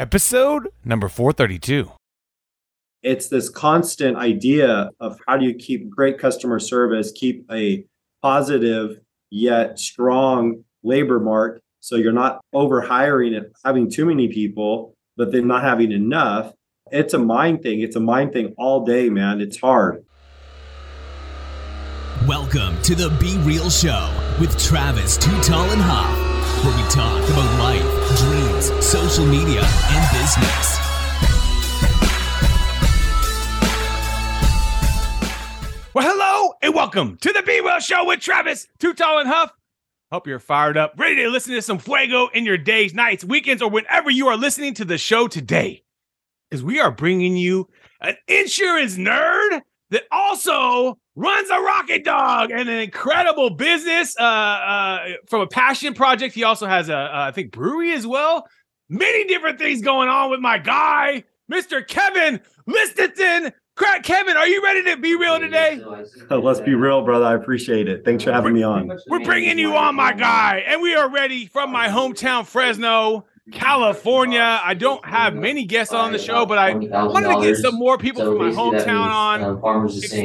episode number 432. It's this constant idea of how do you keep great customer service, keep a positive yet strong labor mark so you're not over hiring and having too many people, but then not having enough. It's a mind thing. It's a mind thing all day, man. It's hard. Welcome to the Be Real Show with Travis Too Tall and Huff, where we talk about life, dreams, social media, and business. Well, hello and welcome to the Be Well Show with Travis Too Tall and Huff. Hope you're fired up, ready to listen to some fuego in your days, nights, weekends, or whenever you are listening to the show today. Because we are bringing you an insurance nerd that also runs a rocket dog and an incredible business uh, uh, from a passion project. He also has a, a, I think, brewery as well. Many different things going on with my guy, Mr. Kevin Lisitsin. Crack, Kevin, are you ready to be real today? Let's be real, brother. I appreciate it. Thanks for having me on. We're bringing you on, my guy, and we are ready from my hometown, Fresno. California. I don't have many guests on the show, but I wanted to get some more people from my hometown on,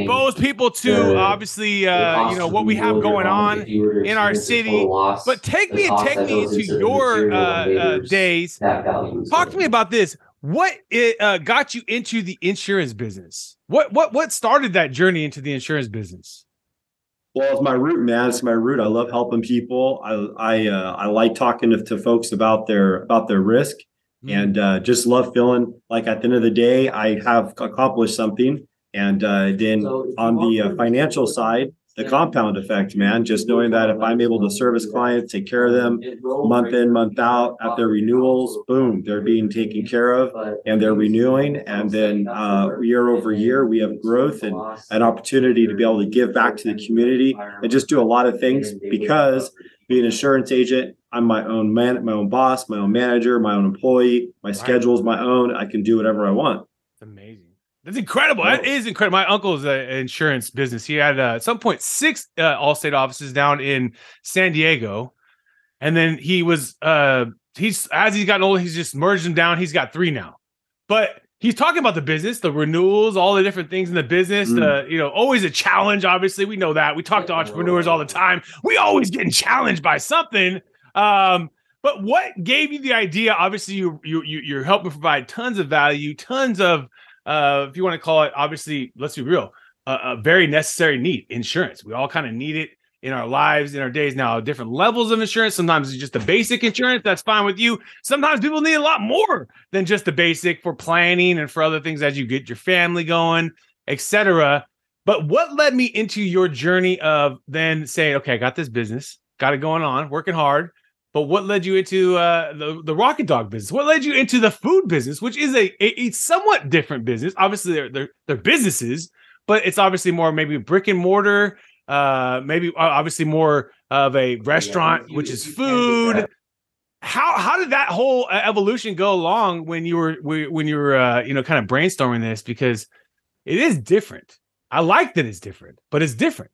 expose people to obviously uh, you know what we have going on in our city. But take me and take me into your uh, uh, days. Talk to me about this. What it, uh, got you into the insurance business? What what what started that journey into the insurance business? Well, it's my root, man. It's my root. I love helping people. I I uh, I like talking to, to, folks about their about their risk, mm-hmm. and uh, just love feeling like at the end of the day I have accomplished something. And uh, then so on the uh, financial side, the compound effect, man. Just knowing that if I'm able to service clients, take care of them month in, month out at their renewals, boom, they're being taken care of and they're renewing. And then uh, year over year, we have growth and an opportunity to be able to give back to the community and just do a lot of things because being an insurance agent, I'm my own man, my own boss, my own manager, my own employee. My schedule is my own. I can do whatever I want. That's incredible. That is incredible. My uncle's an insurance business. He had uh, at some point six uh, Allstate offices down in San Diego, and then he was uh, he's as he's gotten older, he's just merged them down. He's got three now, but he's talking about the business, the renewals, all the different things in the business. Mm. The you know always a challenge. Obviously, we know that. We talk to entrepreneurs all the time. We always getting challenged by something. Um, but what gave you the idea? Obviously, you you you're helping provide tons of value, tons of uh, if you want to call it, obviously, let's be real, uh, a very necessary need insurance. We all kind of need it in our lives, in our days now, different levels of insurance. Sometimes it's just the basic insurance. That's fine with you. Sometimes people need a lot more than just the basic for planning and for other things as you get your family going, etc. But what led me into your journey of then saying, okay, I got this business, got it going on, working hard. But what led you into uh, the the rocket dog business? What led you into the food business, which is a, a, a somewhat different business? Obviously, they're, they're they're businesses, but it's obviously more maybe brick and mortar. Uh, maybe obviously more of a restaurant, yeah, which is food. How how did that whole uh, evolution go along when you were when you were uh, you know kind of brainstorming this because it is different. I like that it's different, but it's different.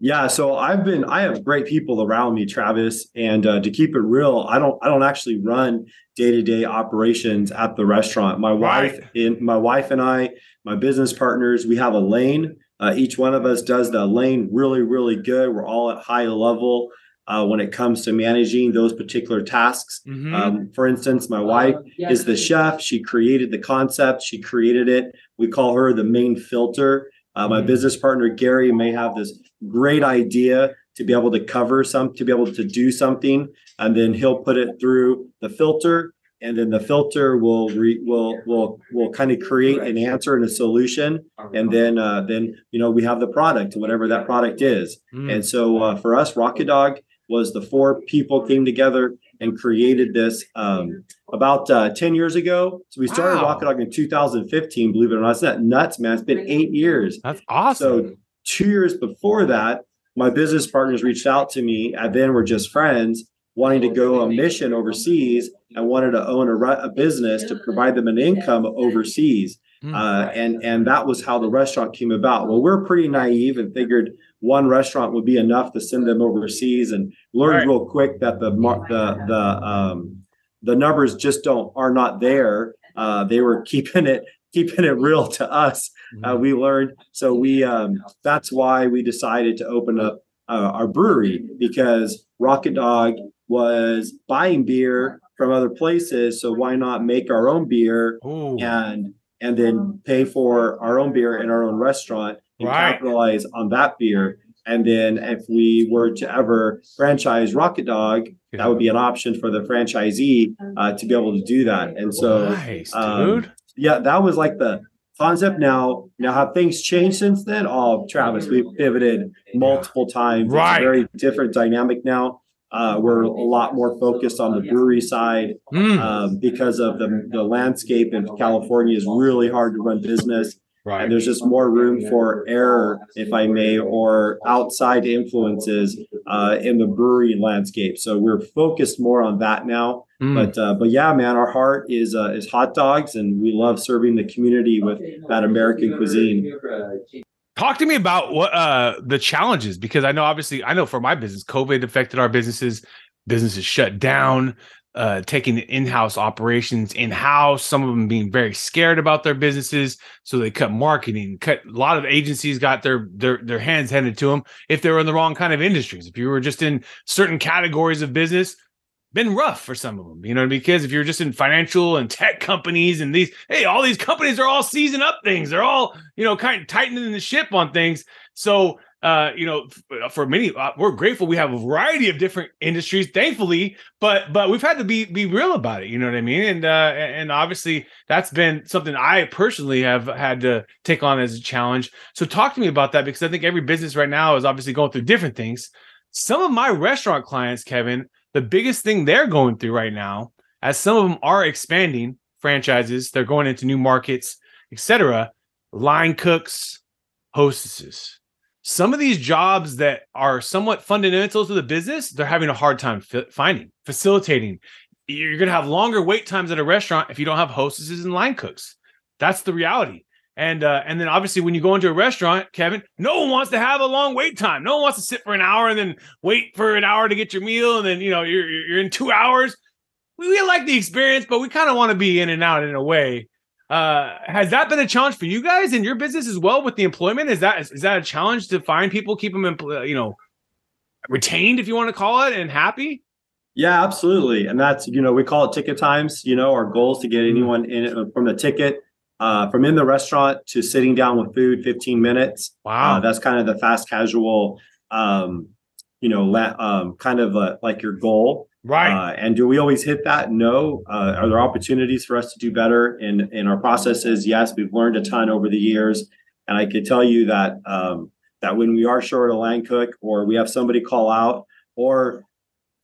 Yeah, so I've been I have great people around me, Travis, and uh, to keep it real, I don't I don't actually run day to day operations at the restaurant. My right. wife and my wife and I, my business partners, we have a lane. Uh, each one of us does the lane really really good. We're all at high level. Uh, when it comes to managing those particular tasks. Mm-hmm. Um, for instance, my wife is the chef. She created the concept, she created it. We call her the main filter. Uh, my business partner, Gary, may have this great idea to be able to cover some, to be able to do something, and then he'll put it through the filter, and then the filter will re, will will will kind of create an answer and a solution, and then uh, then you know we have the product, whatever that product is. Mm. And so uh, for us, Rocket Dog was the four people came together and created this um, about uh, 10 years ago. So we started wow. Rocket Dog in 2015, believe it or not. It's not nuts, man. It's been eight years. That's awesome. So two years before that, my business partners reached out to me, and then we're just friends, wanting to go on a mission overseas and wanted to own a, a business to provide them an income overseas. Hmm. Uh, and and that was how the restaurant came about. Well, we're pretty naive and figured one restaurant would be enough to send them overseas, and learned right. real quick that the the the um, the numbers just don't are not there. Uh, they were keeping it keeping it real to us. Uh, Mm-hmm. we learned so we um, that's why we decided to open up uh, our brewery because Rocket Dog was buying beer from other places. So why not make our own beer Ooh. and and then pay for our own beer in our own restaurant and Right. capitalize on that beer. And then if we were to ever franchise Rocket Dog, that would be an option for the franchisee uh, to be able to do that. And so nice, um, yeah, that was like the concept. Now, now have things changed since then? Oh, Travis, we've pivoted multiple times. Right. It's a very different dynamic now. Uh, we're a lot more focused on the brewery side Mm, um, because of the, the landscape in California is really hard to run business. And right. there's just more room for error, if I may, or outside influences uh, in the brewery landscape. So we're focused more on that now. Mm. But uh, but yeah, man, our heart is uh, is hot dogs, and we love serving the community with that American cuisine. Talk to me about what uh the challenges because I know obviously I know for my business, COVID affected our businesses. Businesses shut down, uh, taking in-house operations in-house. Some of them being very scared about their businesses, so they cut marketing. Cut a lot of agencies got their their their hands handed to them if they were in the wrong kind of industries. If you were just in certain categories of business, been rough for some of them, you know, because if you're just in financial and tech companies and these, hey, all these companies are all seizing up things. They're all, you know, kind of tightening the ship on things. So, uh, you know, f- for many, uh, we're grateful we have a variety of different industries, thankfully, but but we've had to be be real about it. You know what I mean? And uh, and obviously that's been something I personally have had to take on as a challenge. So talk to me about that because I think every business right now is obviously going through different things. Some of my restaurant clients, Kevin, the biggest thing they're going through right now, as some of them are expanding franchises, they're going into new markets, etc. Line cooks, hostesses. Some of these jobs that are somewhat fundamental to the business, they're having a hard time fi- finding, facilitating. You're going to have longer wait times at a restaurant if you don't have hostesses and line cooks. That's the reality. And uh, and then obviously when you go into a restaurant, Kevin, no one wants to have a long wait time. No one wants to sit for an hour and then wait for an hour to get your meal, and then you know you're you're you're in two hours. We, we like the experience, but we kind of want to be in and out in a way. Uh, has that been a challenge for you guys in your business as well with the employment? Is that is that a challenge to find people, keep them, empl- you know, retained if you want to call it, and happy? Yeah, absolutely. And that's, you know, we call it ticket times. You know, our goal is to get anyone in it from the ticket, uh, from in the restaurant to sitting down with food, 15 minutes. Wow, Uh, that's kind of the fast casual, um, you know, la- um, kind of uh, like your goal. Right. Uh, and do we always hit that? No. Uh, are there opportunities for us to do better in in our processes? Yes, we've learned a ton over the years, and I could tell you that um, that when we are short a line cook, or we have somebody call out, or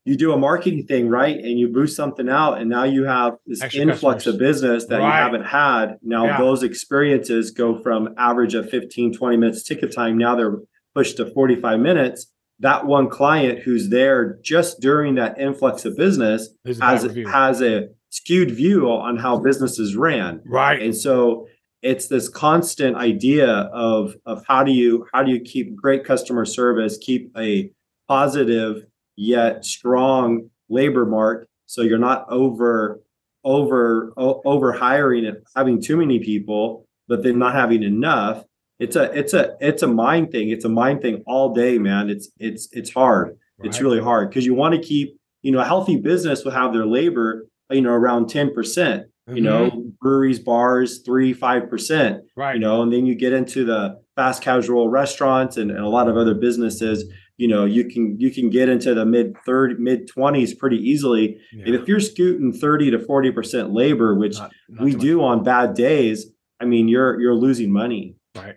you do a marketing thing right, and you boost something out, and now you have this Extra influx customers. of business that you haven't had. Now Yeah. those experiences go from average of 15, 20 minutes ticket time. Now they're pushed to 45 minutes. That one client who's there just during that influx of business There's has has a skewed view on how businesses ran. Right. and so it's this constant idea of of how do you how do you keep great customer service keep a positive yet strong labor mark so you're not over over o- over hiring and having too many people but then not having enough it's a it's a it's a mind thing it's a mind thing all day man it's it's it's hard it's really hard because you want to keep you know a healthy business will have their labor you know around 10% you know breweries bars 3 5% Mhm. right. you know and then you get into the fast casual restaurants and, and a lot of other businesses you know you can you can get into the mid 30 mid 20s pretty easily Yeah. and if you're scooting 30 to 40% labor which Not- not we much. do on bad days i mean you're you're losing money Right.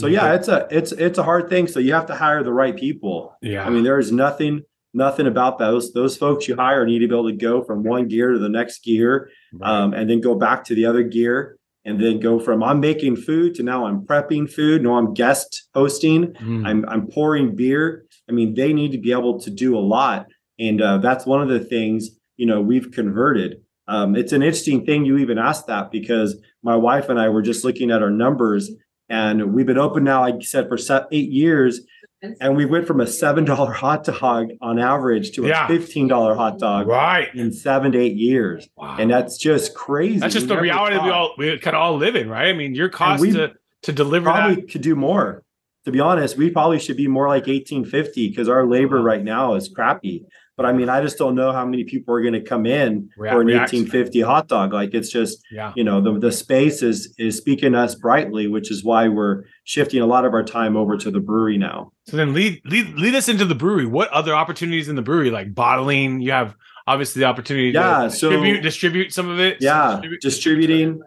So yeah good. it's a it's it's a hard thing so you have to hire the right people yeah. I mean, there is nothing, nothing about those. Those folks you hire need to be able to go from one gear to the next gear, Right. um, and then go back to the other gear, and then go from I'm making food to now I'm prepping food. No, I'm guest hosting. Mm. I'm I'm pouring beer. I mean, they need to be able to do a lot, and uh, that's one of the things you know we've converted. Um, it's an interesting thing you even asked that because my wife and I were just looking at our numbers, and we've been open now, like you said, for se- eight years, and we went from a seven dollar hot dog on average to a Yeah. fifteen dollar hot dog Right. in seven to eight years, Wow. and that's just crazy. That's just We the never reality we thought. all we kind of all live in, right? I mean, your cost we to to deliver probably that. could do more. To be honest, we probably should be more like eighteen fifty because our labor right now is crappy. But I mean, I just don't know how many people are going to come in Rea- for an react- eighteen fifty hot dog. Like it's just Yeah. you know the the space is is speaking us brightly, which is why we're shifting a lot of our time over to the brewery now. So then lead lead lead us into the brewery. What other opportunities in the brewery, like bottling? You have obviously the opportunity Yeah, to so- distribute distribute some of it. Yeah, Distribute- distributing.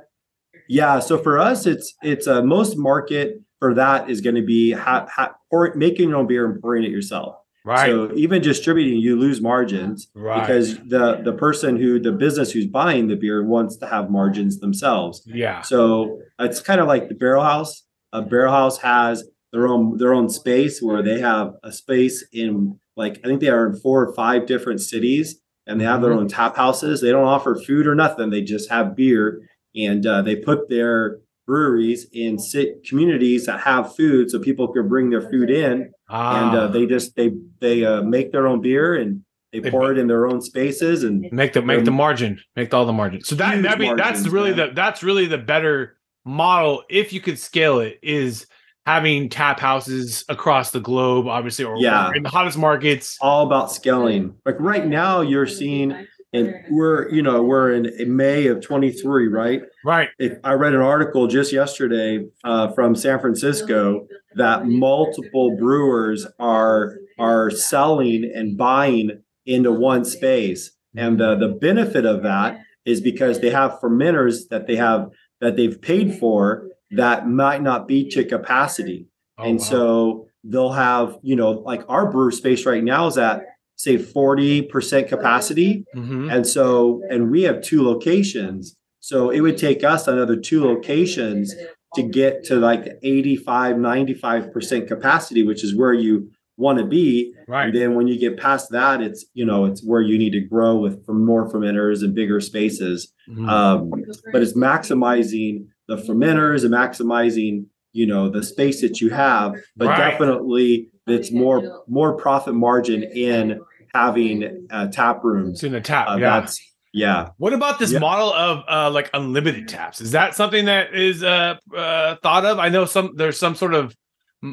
Yeah, so for us, it's it's a most market for that is going to be ha, ha, pour, making your own beer and pouring it yourself. Right. So even distributing, you lose margins right. because the the person who the business who's buying the beer wants to have margins themselves. yeah. So it's kind of like the barrel house. A barrel house has their own their own space where they have a space in like I think they are in four or five different cities and they have their Mhm. own tap houses. They don't offer food or nothing. They just have beer and uh, they put their breweries in sit communities that have food so people can bring their food in Ah, and uh, they just they they uh, make their own beer and they They- pour it in their own spaces and make the make the margin, make all the margin. So that that be, that's really man. the that's really the better model if you could scale it is having tap houses across the globe, obviously, or, Yeah. in the hottest markets. all about scaling. Like right now, you're seeing, and we're you know we're in, in May of 23, right? Right. If I read an article just yesterday uh, from San Francisco that multiple brewers are are selling and buying into one space, and uh, the benefit of that is because they have fermenters that they have that they've paid for that might not be to capacity Oh, and wow. so they'll have, you know, like our brewer space right now is at say 40% capacity. Mhm. And so, and we have two locations. So it would take us another two locations to get to like 85, 95% capacity, which is where you want to be. right. And then when you get past that, it's, you know, it's where you need to grow with for more fermenters and bigger spaces. Mhm. Um, but it's maximizing the fermenters and maximizing you know the space that you have but Right. definitely it's more more profit margin in having uh, tap rooms it's in the tap. uh, yeah. yeah What about this Yeah. model of uh, like unlimited taps? Is that something that is uh, uh, thought of? I know some there's some sort of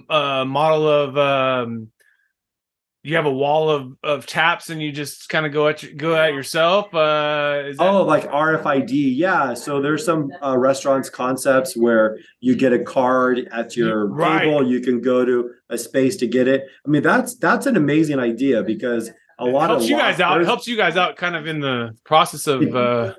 uh, model of um, you have a wall of, of taps and you just kind of go at your, go at yourself. Uh, is that, oh like rfid yeah so there's some uh, restaurants concepts where you get a card at your Right. table you can go to a space to get it i mean that's that's an amazing idea because a it lot helps of you guys out. It helps you guys out kind of in the process of uh,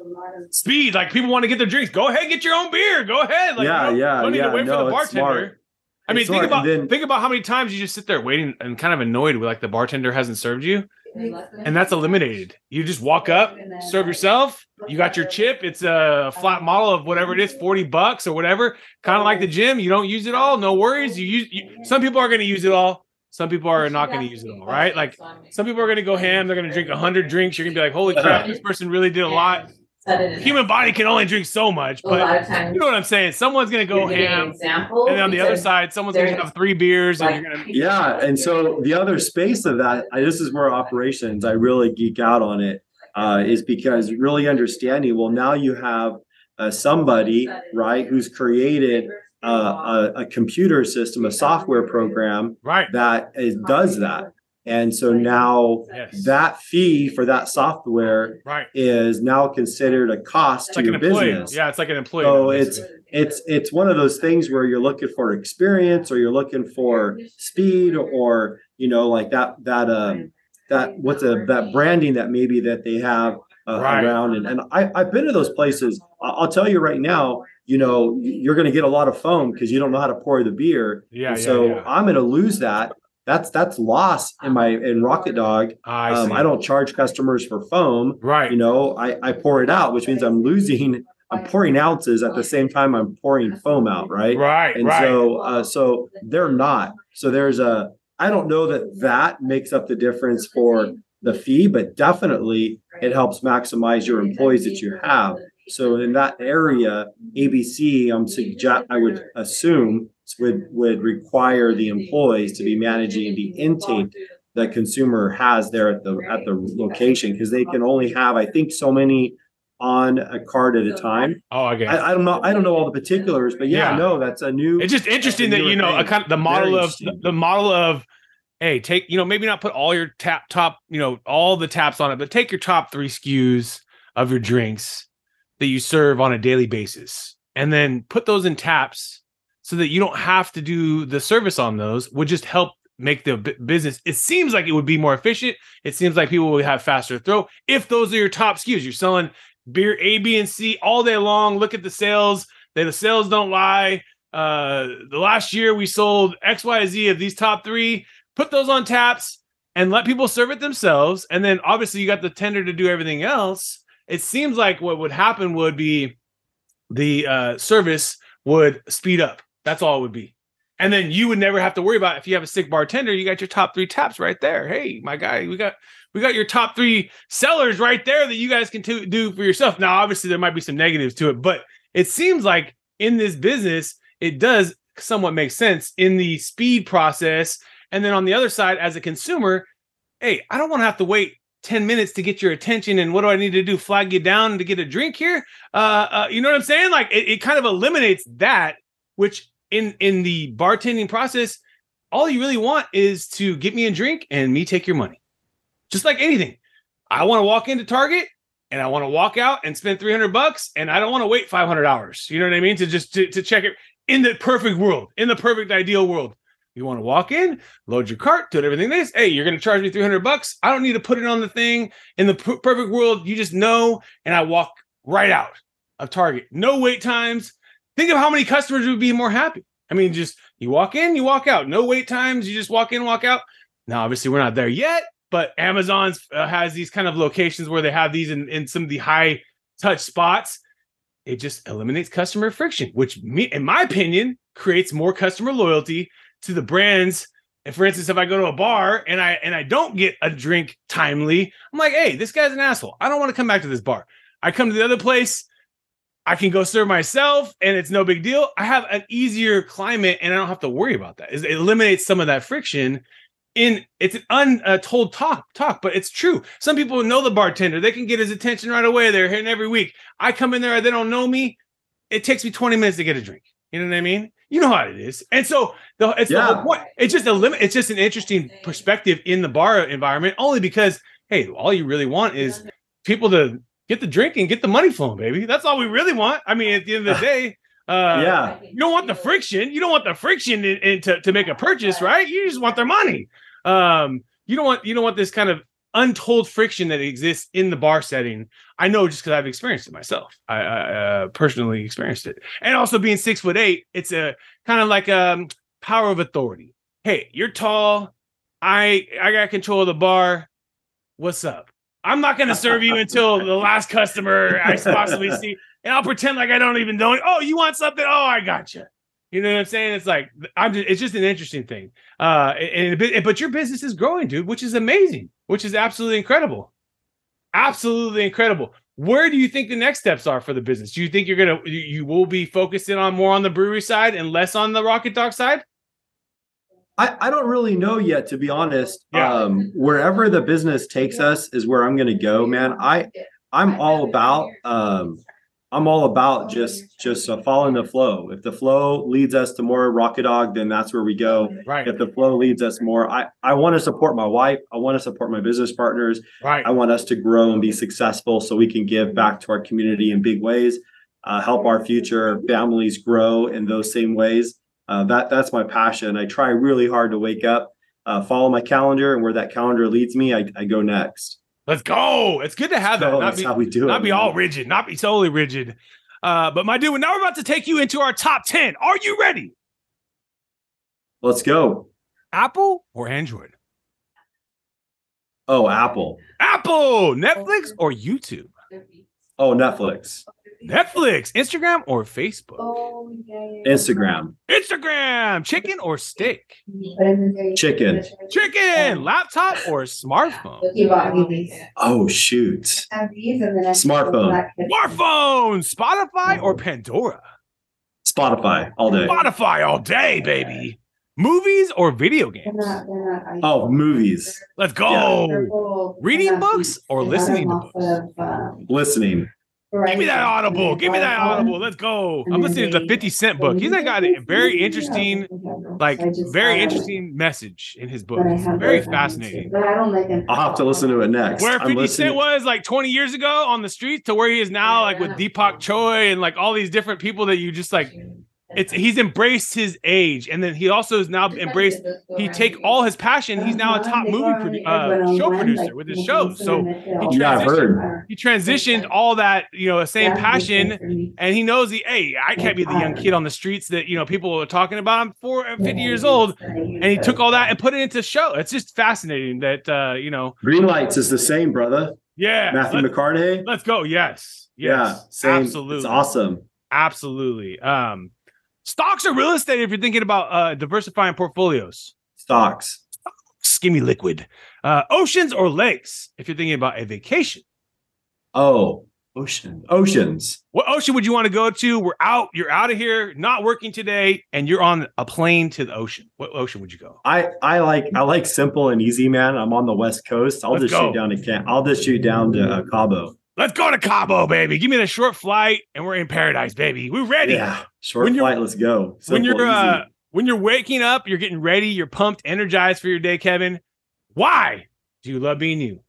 speed. Like people want to get their drinks. Go ahead, get your own beer. Go ahead. Like, Yeah, you don't, yeah, don't need yeah. to wait No, for the bartender. I mean, It's think smart. about then- think about how many times you just sit there waiting and kind of annoyed with like the bartender hasn't served you, and that's eliminated. You just walk up, serve yourself. You got your chip. It's a flat model of whatever it is, forty bucks or whatever. Kind of like the gym. You don't use it all. No worries. You use. You, some people are going to use it all. Some people are not going to use it all. Right? Like some people are going to go ham. They're going to drink hundred drinks. You're going to be like, holy crap, this person really did a lot. Human body can only drink so much, A lot but of times. you know what I'm saying. Someone's going to go you're an ham. Example. And then on the other side, someone's gonna have three beers, and you're gonna Yeah, and so the other space of that, I, this is where operations I really geek out on it, uh, is because really understanding. Well, now you have uh, somebody right who's created uh, a, a computer system, a software program right. that is, does that, and so now Yes. that fee for that software right. is now considered a cost It's to like your business. Yeah, it's like an employee. So it's it's it's one of those things where you're looking for experience or you're looking for speed or you know like that that um that what's a that branding that maybe that they have uh, Right. around and and I I've been to those places. I'll tell you right now. You know you're going to get a lot of foam because you don't know how to pour the beer. yeah, yeah, so yeah. I'm going to lose that. That's that's loss in my in Rocket Dog. I, Um. I don't charge customers for foam right. you know I, I pour it out which means i'm losing i'm pouring ounces at the same time i'm pouring foam out right right. and right. so uh, so they're not so there's a i don't know that that makes up the difference for the fee but definitely it helps maximize your employees that you have So in that area, ABC, I'm suggest I would assume would would require the employees to be managing the intake that consumer has there at the at the location because they can only have I think so many on a card at a time. Oh, I get. I, I don't know. I don't know all the particulars, but yeah, Yeah. no, that's a new. It's just interesting that you know a kind of the model of the model of hey take you know maybe not put all your tap top you know all the taps on it but take your top three SKUs of your drinks that you serve on a daily basis. And then put those in taps so that you don't have to do the service on those would just help make the bu- business. It seems like it would be more efficient. It seems like people would have faster throw. If those are your top SKUs you're selling beer A B and C all day long look at the sales they, the sales don't lie. Uh the last year we sold xyz of these top three put those on taps and let people serve it themselves. And then obviously you got the tender to do everything else it seems like what would happen would be the uh service would speed up. That's all it would be. And then you would never have to worry about if you have a sick bartender you got your top three taps right there. Hey my guy we got we got your top three sellers right there that you guys can to- do for yourself. Now obviously there might be some negatives to it but it seems like in this business it does somewhat make sense in the speed process. And then on the other side as a consumer hey i don't want to have to wait 10 minutes to get your attention and what do i need to do? Flag you down to get a drink here? Uh, uh you know what i'm saying? Like it, it kind of eliminates that which in in the bartending process all you really want is to get me a drink and me take your money. Just like anything. I want to walk into target and i want to walk out and spend 300 bucks and i don't want to wait 500 hours you know what i mean? To just to, to check it in the perfect world in the perfect ideal world you want to walk in load your cart do everything this hey you're going to charge me 300 bucks i don't need to put it on the thing. In the per- perfect world you just know and i walk right out of target. No wait times. Think of how many customers would be more happy. I mean just you walk in you walk out. No wait times you just walk in walk out. Now obviously we're not there yet but amazon's uh, has these kind of locations where they have these in, in some of the high touch spots. It just eliminates customer friction which me in my opinion creates more customer loyalty to the brands and for instance if i go to a bar and i and i don't get a drink timely i'm like hey this guy's an asshole i don't want to come back to this bar i come to the other place I can go serve myself and it's no big deal. I have an easier climate and I don't have to worry about that. It eliminates some of that friction. In it's an untold talk, talk, but it's true. Some people know the bartender; they can get his attention right away. They're hitting every week. I come in there, they don't know me. It takes me twenty minutes to get a drink. You know what I mean? You know how it is. And so the it's the whole point. It's just a limit. It's just an interesting perspective in the bar environment, only because hey, all you really want is people to get the drink and get the money flowing, baby. That's all we really want. I mean, at the end of the day, uh, yeah, you don't want the friction. You don't want the friction in, in to, to make a purchase, right? You just want their money. Um, you don't want you don't want this kind of untold friction that exists in the bar setting. I know just because I've experienced it myself. I, I uh, personally experienced it, and also being six foot eight, it's a kind of like a power of authority. Hey, you're tall. I I got control of the bar. What's up? I'm not going to serve you until the last customer I possibly see, and I'll pretend like I don't even know. Oh, you want something? Oh, I got you. You know what I'm saying? It's like I'm. Just, it's just an interesting thing. Uh, and, a bit- but your business is growing, dude, which is amazing, which is absolutely incredible, absolutely incredible. Where do you think the next steps are for the business? Do you think you're gonna you, you will be focusing on more on the brewery side and less on the Rocket Dog side? I, I don't really know yet, to be honest. Yeah. Um, wherever the business takes us is where I'm going to go, man. I I'm all about um, I'm all about just just uh, following the flow. If the flow leads us to more Rocket Dog, then that's where we go. Right, If the flow leads us more, I I want to support my wife. I want to support my business partners. right. I want us to grow and be successful so we can give back to our community in big ways, uh, help our future families grow in those same ways. Uh, that that's my passion. I try really hard to wake up, uh, follow my calendar, and where that calendar leads me, I, I go next. Let's go. It's good to have that. So not that's be, how we do it. not be man. all rigid, not be totally rigid. Uh, but my dude, now we're about to take you into our top 10. Are you ready? Let's go. Apple or Android? Oh, Apple. Apple, Netflix or YouTube? Oh, Netflix, Netflix, Instagram, or Facebook? Oh, yeah, yeah. Instagram, Instagram, chicken or steak? But in the very- Chicken. Chicken, oh. laptop or smartphone? You bought me these. Oh shoot, Have these and Smartphone. Smartphone, Spotify or Pandora? Spotify all day. Spotify all day, baby. Movies or video They're games? not, they're not. Oh, movies. Let's They're- they're go. both- Reading books or listening to books? of, um, Listening. Give me that audible. Give me that audible. Let's go. I'm listening to the 50 Cent book. He's got a very interesting, like very interesting message in his book. but I It's have very fascinating. I don't like them. I'll have to listen to it next. Where I'm 50 listening- Cent was like 20 years ago on the streets to where he is now, like with Deepak Choi and like all these different people that you just like it's he's embraced his age and then he also is now embraced he take all his passion he's now a top movie produ- uh, show producer with his shows. so he transitioned he transitioned all that you know the same passion and he knows he hey i can't be the young kid on the streets that you know people are talking about. I'm four, 50 years old and he took all that and put it into show. It's just fascinating that uh you know. Greenlights is the same, brother. yeah Matthew let, McConaughey. let's go. Yes Yeah, same. absolutely. It's awesome. absolutely. Um stocks or real estate if you're thinking about uh diversifying portfolios Stocks. Skimmy liquid uh oceans or lakes if you're thinking about a vacation Oh, ocean. Oceans. what ocean would you want to go to we're out you're out of here not working today and you're on a plane to the ocean what ocean would you go I I like I like simple and easy, man. I'm on the West Coast. I'll Let's just go. shoot down to Can. I'll just shoot down to uh, Cabo. Let's go to cabo baby give me the short flight and we're in paradise baby we're ready Yeah, short When flight. Let's go. when you're uh when you're waking up you're getting ready you're pumped energized for your day kevin why do you love being you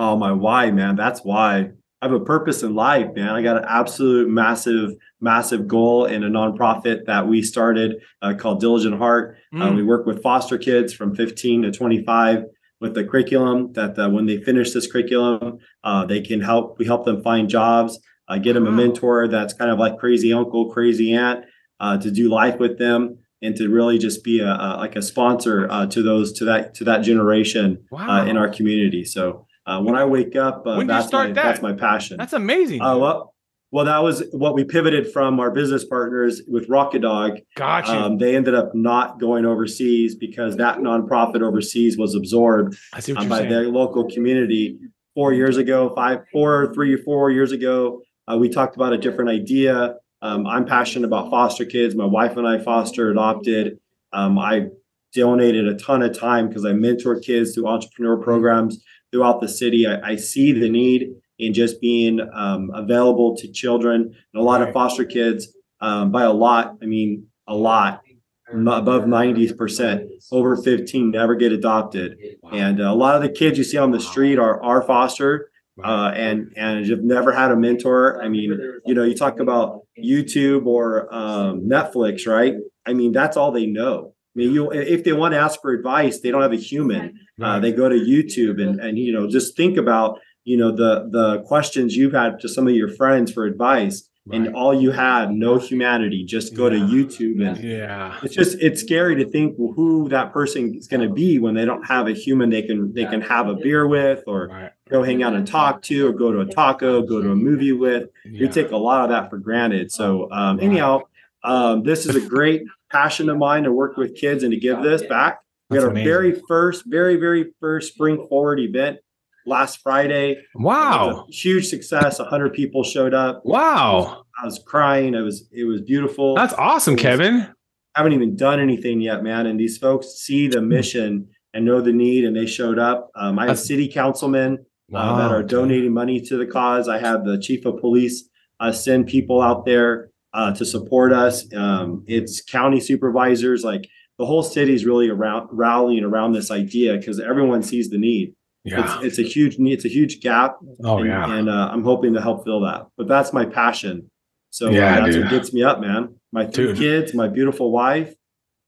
Oh my why, man. That's why. I have a purpose in life, man. I got an absolute massive, massive goal in a nonprofit that we started uh, called Diligent Heart. Uh, Mm. we work with foster kids from 15 to 25 with the curriculum that uh, when they finish this curriculum, uh, they can help. We help them find jobs, uh, get them a mentor that's kind of like crazy uncle, crazy aunt, uh, to do life with them and to really just be a, a like a sponsor uh, to those to that to that generation wow uh, in our community. So uh, when I wake up, uh, When did you that's my, that? that's my passion. that's amazing uh, well, well, that was what we pivoted from our business partners with Rocket Dog. got you Um, they ended up not going overseas because that nonprofit overseas was absorbed i see what uh, by saying their local community. Four years ago, five, four, three four years ago, uh, we talked about a different idea. Um, I'm passionate about foster kids. My wife and I foster adopted. Um, I donated a ton of time because I mentor kids through entrepreneur programs throughout the city. I, I see the need in just being um, available to children and a lot of foster kids. Um, by a lot, I mean a lot, above 90%, over 15 never get adopted. And a lot of the kids you see on the street are are foster uh, and and have never had a mentor. I mean, you know, you talk about YouTube or um, Netflix, right? I mean, that's all they know. I mean, you if they want to ask for advice, they don't have a human. Uh, they go to YouTube and and you know just think about you know the the questions you've had to some of your friends for advice, and all you had no humanity. Just go to YouTube and yeah. it's just it's scary to think who that person is going to be when they don't have a human they can they can have a beer with or right. go hang out and talk to or go to a taco go to a movie with. Yeah. we take a lot of that for granted. So um anyhow um this is a great passion of mine to work with kids and to give this back. We had our amazing. very first very very first spring forward event last friday. Wow was huge success. 100 people showed up. Wow. I was crying. It was it was beautiful. That's awesome kevin. I haven't even done anything yet, man. And these folks see the mission and know the need, and they showed up. Um, I have That's- city councilmen uh, that are donating money to the cause. I have the chief of police uh, send people out there uh, to support us. Um, it's county supervisors, like the whole city is really around rallying around this idea because everyone sees the need. Yeah It's, it's a huge need. It's a huge gap. oh and, yeah and uh, I'm hoping to help fill that. But that's my passion. So uh, Yeah, that's dude. what gets me up, man. My three Dude. kids, my beautiful wife,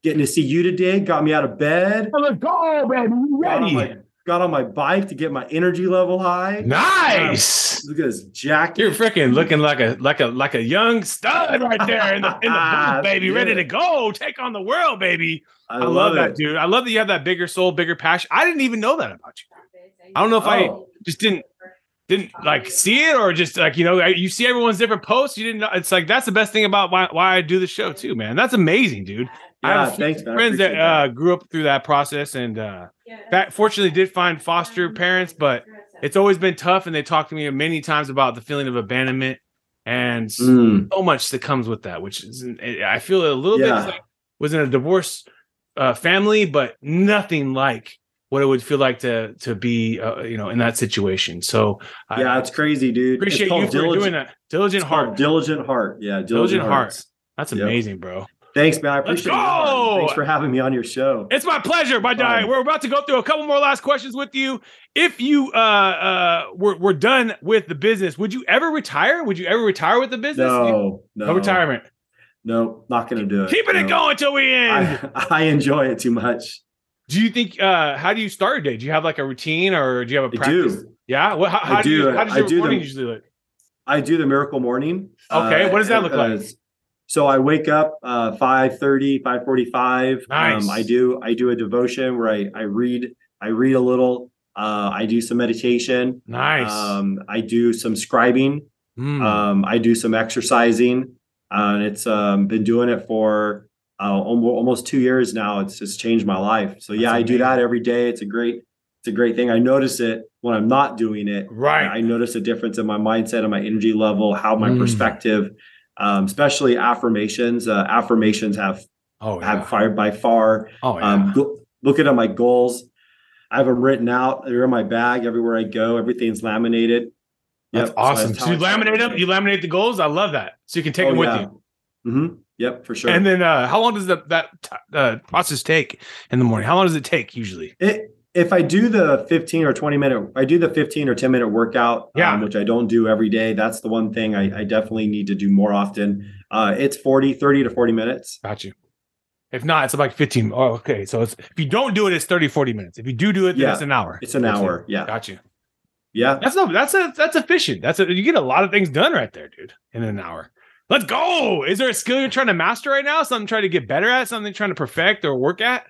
getting to see you today got me out of bed. let's go baby You Got on, ready my, got on my bike to get my energy level high. nice Look at this jacket. You're freaking looking like a like a like a young stud right there in the in the booth, baby, ready to go take on the world, baby. I, I, love, that, dude. I love that you have that bigger soul, bigger passion. I didn't even know that about you. I don't know if I Oh. just didn't didn't like see it or just like you know you see everyone's different posts you didn't know it's like that's the best thing about why, why i do the show too man that's amazing dude i have thanks, man. I friends that, appreciate that. uh grew up through that process and uh that fortunately did find foster parents but it's always been tough and they talked to me many times about the feeling of abandonment and Mm, so much that comes with that which is i feel a little Yeah. bit like was in a divorce uh family but nothing like what it would feel like to to be uh, you know in that situation so I, yeah, it's crazy, dude. Appreciate you for diligent- doing that. Diligent heart. Diligent heart. Yeah, diligent, Diligent heart. That's Yep. amazing, bro. Thanks, man. I appreciate it. Thanks for having me on your show. It's my pleasure, my guy. We're about to go through a couple more last questions with you. If you uh uh were, were done with the business, would you ever retire? Would you ever retire with the business? No, no, No retirement. No, not gonna do it. Keeping it going till we end. I, I enjoy it too much. Do you think uh how do you start your day? Do you have like a routine or do you have a practice? I do. Yeah. What how, how I do, you how does I your do morning them- usually look? I do the miracle morning. Okay, what does that look like? So I wake up uh 5 545. Nice. Um, I do I do a devotion where I, I read, I read a little, uh, I do some meditation. Nice. Um, I do some scribing. Mm. Um, I do some exercising. Uh, and it's um been doing it for uh, almost, almost two years now. It's just changed my life. So yeah, I do that every day. It's a great, it's a great thing. I notice it when I'm not doing it. right. I notice a difference in my mindset and my energy level, how my Mm. perspective, um, especially affirmations. Uh, affirmations have oh yeah. have fired by far. oh yeah. Um, go, looking at my goals, I have them written out. They're in my bag everywhere I go. Everything's laminated. That's Yep, awesome. how So you laminate them. You laminate the goals. I love that. So you can take Oh, them with yeah. you. Mhm. Yep, for sure. And then, uh, how long does that that uh, process take in the morning? How long does it take usually? It, if I do the 15 or 20 minute, I do the 15 or 10 minute workout, Yeah. um, which I don't do every day. That's the one thing I, I definitely need to do more often. Uh, it's 40, 30 to 40 minutes. Got you. If not, it's like 15. Oh, okay. So it's if you don't do it, it's 30, 40 minutes. If you do do it, then Yeah. it's an hour. It's an That's it. hour. Yeah. Got you. Yeah. That's no, that's a that's efficient. That's a you get a lot of things done right there, dude, in an hour. Let's go. Is there a skill you're trying to master right now? Something trying to get better at? Something trying to perfect or work at?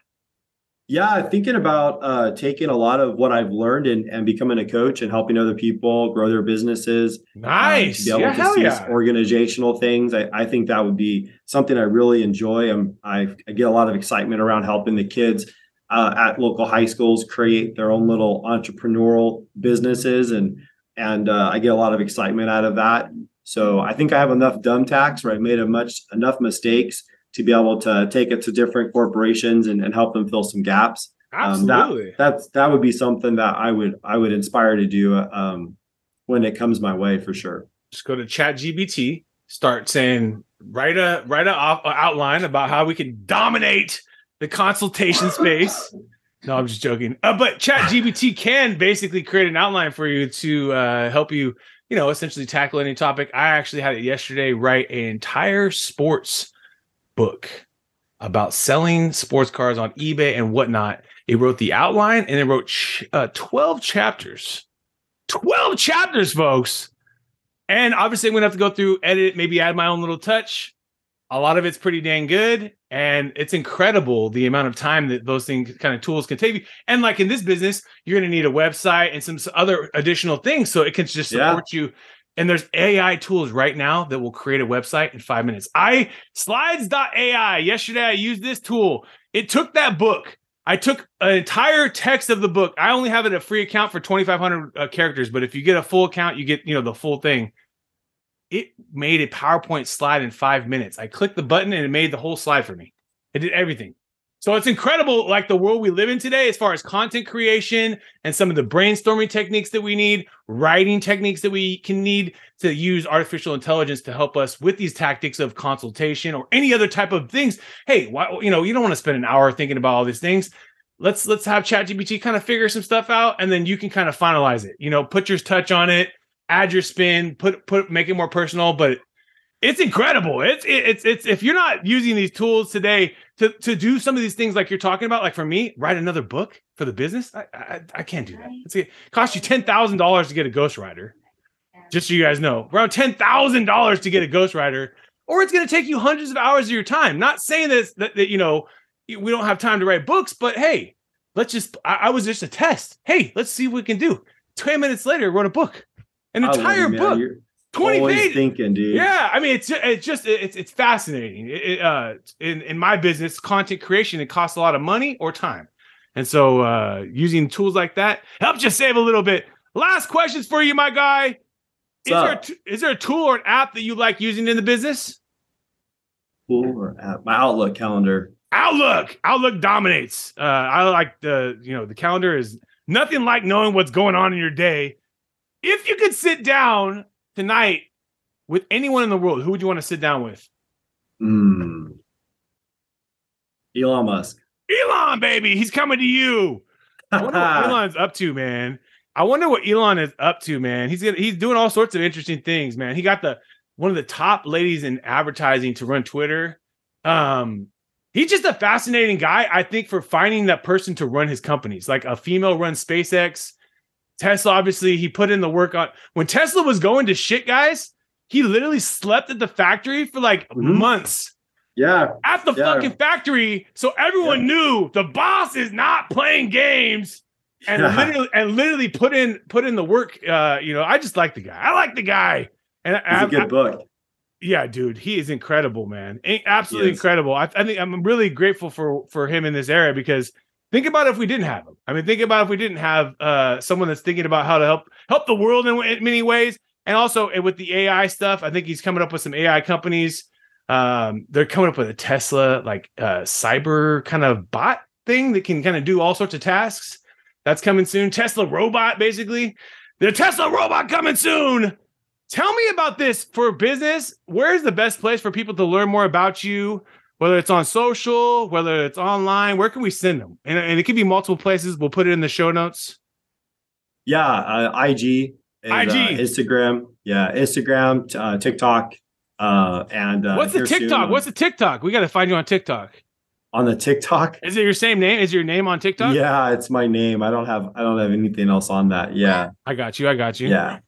Yeah. Thinking about uh, taking a lot of what I've learned and, and becoming a coach and helping other people grow their businesses. um, Nice. to be able yeah, to hell see yeah. organizational things. I, I think that would be something I really enjoy. I'm, I, I get a lot of excitement around helping the kids uh, at local high schools create their own little entrepreneurial businesses, and and uh, I get a lot of excitement out of that. So I think I have enough dumb tax where I've made a much enough mistakes to be able to take it to different corporations and, and help them fill some gaps. Um, that- Absolutely. That's that would be something that I would I would inspire to do um, when it comes my way for sure. just go to ChatGPT start saying write a write a, off, outline about how we can dominate the consultation space no i'm just joking uh, but chat gbt can basically create an outline for you to uh, help you you know essentially tackle any topic. I actually had it yesterday write an entire sports book about selling sports cars on ebay and whatnot. It wrote the outline and it wrote ch- uh, 12 chapters. 12 chapters folks. And obviously, I'm gonna have to go through, edit, maybe add my own little touch. A lot of it's pretty dang good, and it's incredible the amount of time that those things kind of tools can take you. And like in this business, you're gonna need a website and some other additional things so it can just Yeah. support you. And there's AI tools right now that will create a website in five minutes. I slides.ai. Yesterday, I used this tool. It took that book. I took an entire text of the book. I only have it a free account for 2,500 uh, characters, but if you get a full account, you get you know the full thing. It made a PowerPoint slide in five minutes. I clicked the button and it made the whole slide for me. It did everything. So it's incredible, like the world we live in today, as far as content creation and some of the brainstorming techniques that we need, writing techniques that we can need to use artificial intelligence to help us with these tactics of consultation or any other type of things. Hey, why, you know, you don't want to spend an hour thinking about all these things. Let's let's have ChatGPT kind of figure some stuff out, and then you can kind of finalize it. You know, put your touch on it, add your spin, put put make it more personal. But it's incredible. It's it's it's if you're not using these tools today to to do some of these things like you're talking about, like for me, write another book for the business. I I, I can't do that. It's it costs you ten thousand dollars to get a ghostwriter. Just so you guys know, around ten thousand dollars to get a ghostwriter, or it's going to take you hundreds of hours of your time. Not saying that, that that you know we don't have time to write books, but hey, let's just. I, I was just a test. Hey, let's see what we can do. Ten minutes later, I wrote a book. An I entire you, book, You're twenty pages. thinking, dude. Yeah, I mean it's it's just it's it's fascinating. It, it, uh, in in my business, content creation it costs a lot of money or time, and so uh, using tools like that helps you save a little bit. Last questions for you, my guy. Is there, t- is there a tool or an app that you like using in the business? Cool or app. My Outlook calendar. Outlook. Outlook dominates. Uh, I like the you know the calendar is nothing like knowing what's going on in your day. If you could sit down tonight with anyone in the world, who would you want to sit down with? Hmm. Elon Musk. Elon, baby, he's coming to you. I wonder what Elon's up to, man. I wonder what Elon is up to, man. He's gonna, he's doing all sorts of interesting things, man. He got the one of the top ladies in advertising to run Twitter. Um, he's just a fascinating guy, I think, for finding that person to run his companies. Like a female runs SpaceX. Tesla, obviously, he put in the work on when Tesla was going to shit, guys. He literally slept at the factory for like Mhm. months yeah. at the Yeah. fucking factory, so everyone knew the boss is not playing games, and Yeah. literally and literally put in put in the work. Uh, you know, I just like the guy. I like the guy, and I, a good I- book. yeah, dude, he is incredible, man. Absolutely incredible. I, I think I'm really grateful for for him in this era because think about if we didn't have him. I mean, think about if we didn't have uh someone that's thinking about how to help help the world in, in many ways, and also with the AI stuff. I think he's coming up with some AI companies. Um, they're coming up with a Tesla like uh cyber kind of bot thing that can kind of do all sorts of tasks. That's coming soon. Tesla robot, basically. The Tesla robot coming soon. Tell me about this for business. Where's the best place for people to learn more about you? Whether it's on social, whether it's online, where can we send them? And, and it could be multiple places. We'll put it in the show notes. Yeah. Uh, IG. is, uh, IG. Instagram. Yeah. Instagram, uh, TikTok. Uh, and uh, What's the here soon TikTok? What's the TikTok? We got to find you on TikTok. on the TikTok? Is it your same name? Is your name on TikTok? Yeah, it's my name. I don't have I don't have anything else on that. Yeah. I got you. I got you. Yeah.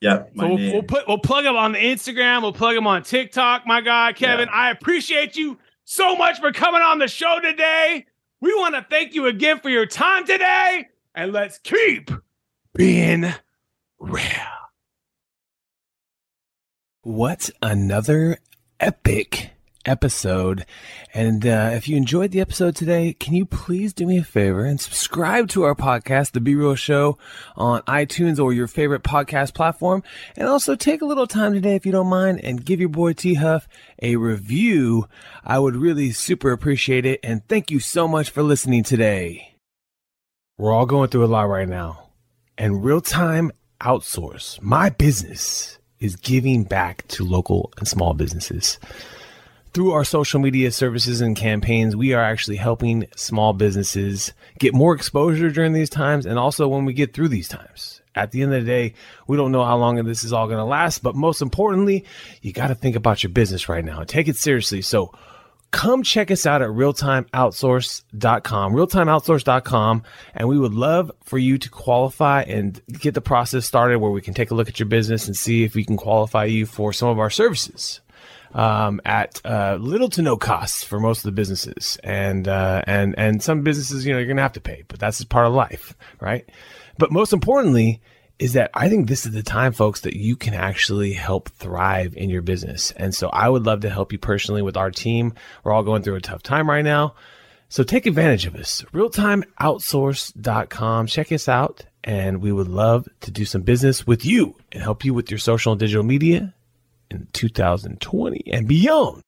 Yep. So we'll, we'll put we'll plug them on the Instagram. We'll plug them on TikTok. My guy Kevin, I appreciate you so much for coming on the show today. We want to thank you again for your time today, and let's keep being real. What another epic episode. And uh, if you enjoyed the episode today, can you please do me a favor and subscribe to our podcast, The Be Real Show, on iTunes or your favorite podcast platform? And also take a little time today, if you don't mind, and give your boy T Huff a review. I would really super appreciate it. And thank you so much for listening today. We're all going through a lot right now. And real time outsource, my business, is giving back to local and small businesses. Through our social media services and campaigns, we are actually helping small businesses get more exposure during these times and also when we get through these times. At the end of the day, we don't know how long this is all going to last, but most importantly, you got to think about your business right now. Take it seriously. So come check us out at realtimeoutsource.com, realtimeoutsource.com, and we would love for you to qualify and get the process started where we can take a look at your business and see if we can qualify you for some of our services. Um, at uh, little to no costs for most of the businesses, and uh, and and some businesses, you know, you're gonna have to pay, but that's just part of life, right? But most importantly, is that I think this is the time, folks, that you can actually help thrive in your business. And so I would love to help you personally with our team. We're all going through a tough time right now. So take advantage of us. Realtimeoutsource.com. Check us out. And we would love to do some business with you and help you with your social and digital media in 2020 and beyond.